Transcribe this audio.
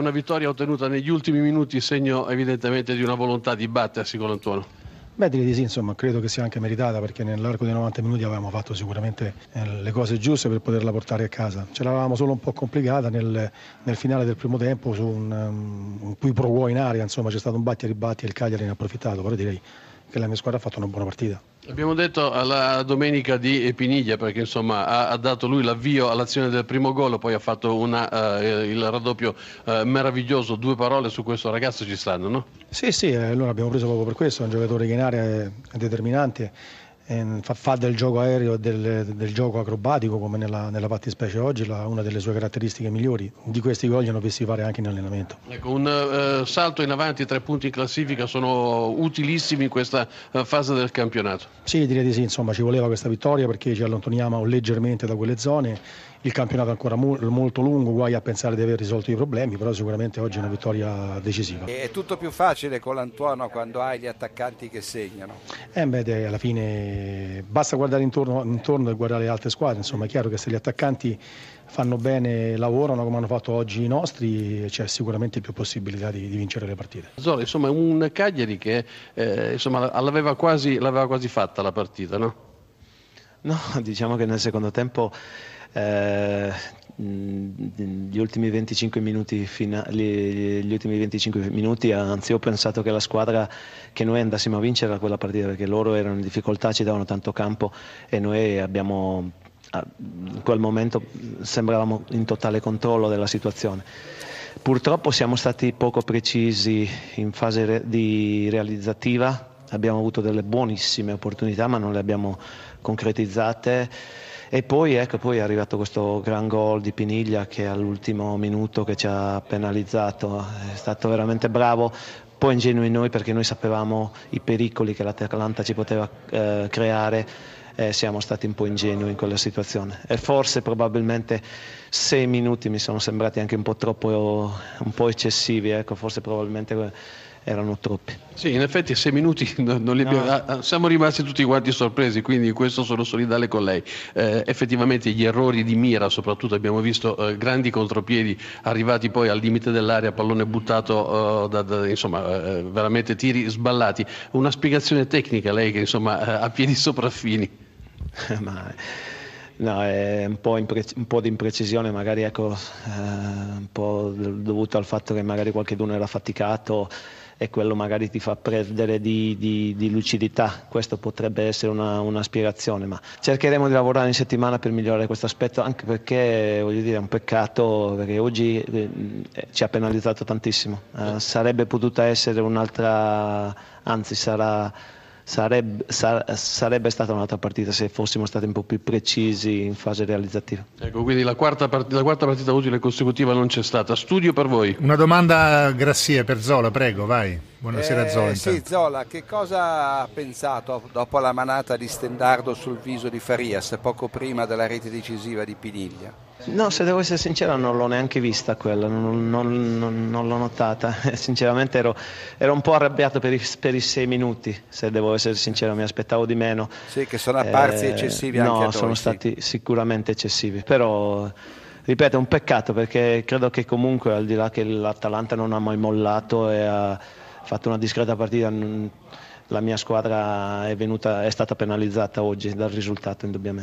Una vittoria ottenuta negli ultimi minuti, segno evidentemente di una volontà di battersi con l'Antuono. Beh, direi di sì, insomma, credo che sia anche meritata perché nell'arco dei 90 minuti avevamo fatto sicuramente eh, le cose giuste per poterla portare a casa. Ce l'avevamo solo un po' complicata nel, nel finale del primo tempo su un, um, un qui pro in aria, insomma c'è stato un batti e ribatti e il Cagliari ne ha approfittato, però direi che la mia squadra ha fatto una buona partita. Abbiamo detto alla domenica di Epiniglia perché insomma ha, ha dato lui l'avvio all'azione del primo gol, poi ha fatto una, uh, il raddoppio uh, meraviglioso. Due parole su questo ragazzo ci stanno, no? Sì, sì, eh, noi l'abbiamo preso proprio per questo, è un giocatore che in area è, è determinante fa, fa, del gioco aereo e del, del, gioco acrobatico come nella, nella fattispecie oggi la, una delle sue caratteristiche migliori. Di questi gol hanno visti fare anche in allenamento. Ecco, un uh, salto in avanti, tre punti in classifica sono utilissimi in questa uh, fase del campionato. Sì, direi di sì, insomma ci voleva questa vittoria perché ci allontaniamo leggermente da quelle zone il campionato è ancora mo- molto lungo, guai a pensare di aver risolto i problemi, però sicuramente oggi è una vittoria decisiva. È tutto più facile con l'Antuono quando hai gli attaccanti che segnano. Eh beh, alla fine basta guardare intorno, intorno e guardare le altre squadre, insomma è chiaro che se gli attaccanti fanno bene, lavorano come hanno fatto oggi i nostri, c'è sicuramente più possibilità di, di vincere le partite. Zola, insomma, un Cagliari che eh, insomma, l'aveva, quasi, l'aveva quasi fatta la partita, no? No, diciamo che nel secondo tempo eh, gli ultimi 25 minuti, finali, gli ultimi 25 minuti, anzi ho pensato che la squadra che noi andassimo a vincere quella partita perché loro erano in difficoltà, ci davano tanto campo e noi abbiamo in quel momento sembravamo in totale controllo della situazione. Purtroppo siamo stati poco precisi in fase di realizzativa, abbiamo avuto delle buonissime opportunità ma non le abbiamo concretizzate. E poi, ecco, poi è arrivato questo gran gol di Piniglia che all'ultimo minuto che ci ha penalizzato, è stato veramente bravo, un po' ingenui noi perché noi sapevamo i pericoli che l'Atalanta ci poteva eh, creare e siamo stati un po' ingenui in quella situazione. E forse probabilmente sei minuti mi sono sembrati anche un po' troppo un po' eccessivi, ecco, forse probabilmente erano troppi. Sì, in effetti sei minuti non, non li abbiamo, no. Ah, siamo rimasti tutti quanti sorpresi, quindi in questo sono solidale con lei. Eh, effettivamente gli errori di mira, soprattutto abbiamo visto eh, grandi contropiedi arrivati poi al limite dell'area, pallone buttato, eh, da, da, insomma eh, veramente tiri sballati. Una spiegazione tecnica lei che insomma eh, ha piedi sopraffini. Ma... No, è un po', impre- un po', di imprecisione, magari ecco, eh, un po' dovuto al fatto che magari qualcuno era faticato e quello magari ti fa perdere di, di, di lucidità. Questo potrebbe essere una, spiegazione, ma cercheremo di lavorare in settimana per migliorare questo aspetto, anche perché voglio dire, è un peccato perché oggi eh, ci ha penalizzato tantissimo. Eh, sarebbe potuta essere un'altra, anzi sarà sarebbe, sarebbe, stata un'altra partita se fossimo stati un po' più precisi in fase realizzativa. Ecco, quindi la quarta, part- la quarta partita utile consecutiva non c'è stata. Studio per voi. Una domanda Grassie per Zola, prego, vai. Buonasera eh, Zola. Sì, Zola, che cosa ha pensato dopo la manata di Stendardo sul viso di Farias poco prima della rete decisiva di Piniglia? No, se devo essere sincero non l'ho neanche vista quella, non, non, non, non l'ho notata. Sinceramente ero, ero, un po' arrabbiato per i, per i, sei minuti, se devo essere sincero, mi aspettavo di meno. Sì, che sono apparsi eh, eccessivi anche No, sono sì. stati sicuramente eccessivi, però ripeto, è un peccato perché credo che comunque al di là che l'Atalanta non ha mai mollato e ha fatto una discreta partita, la mia squadra è, venuta, è stata penalizzata oggi dal risultato indubbiamente.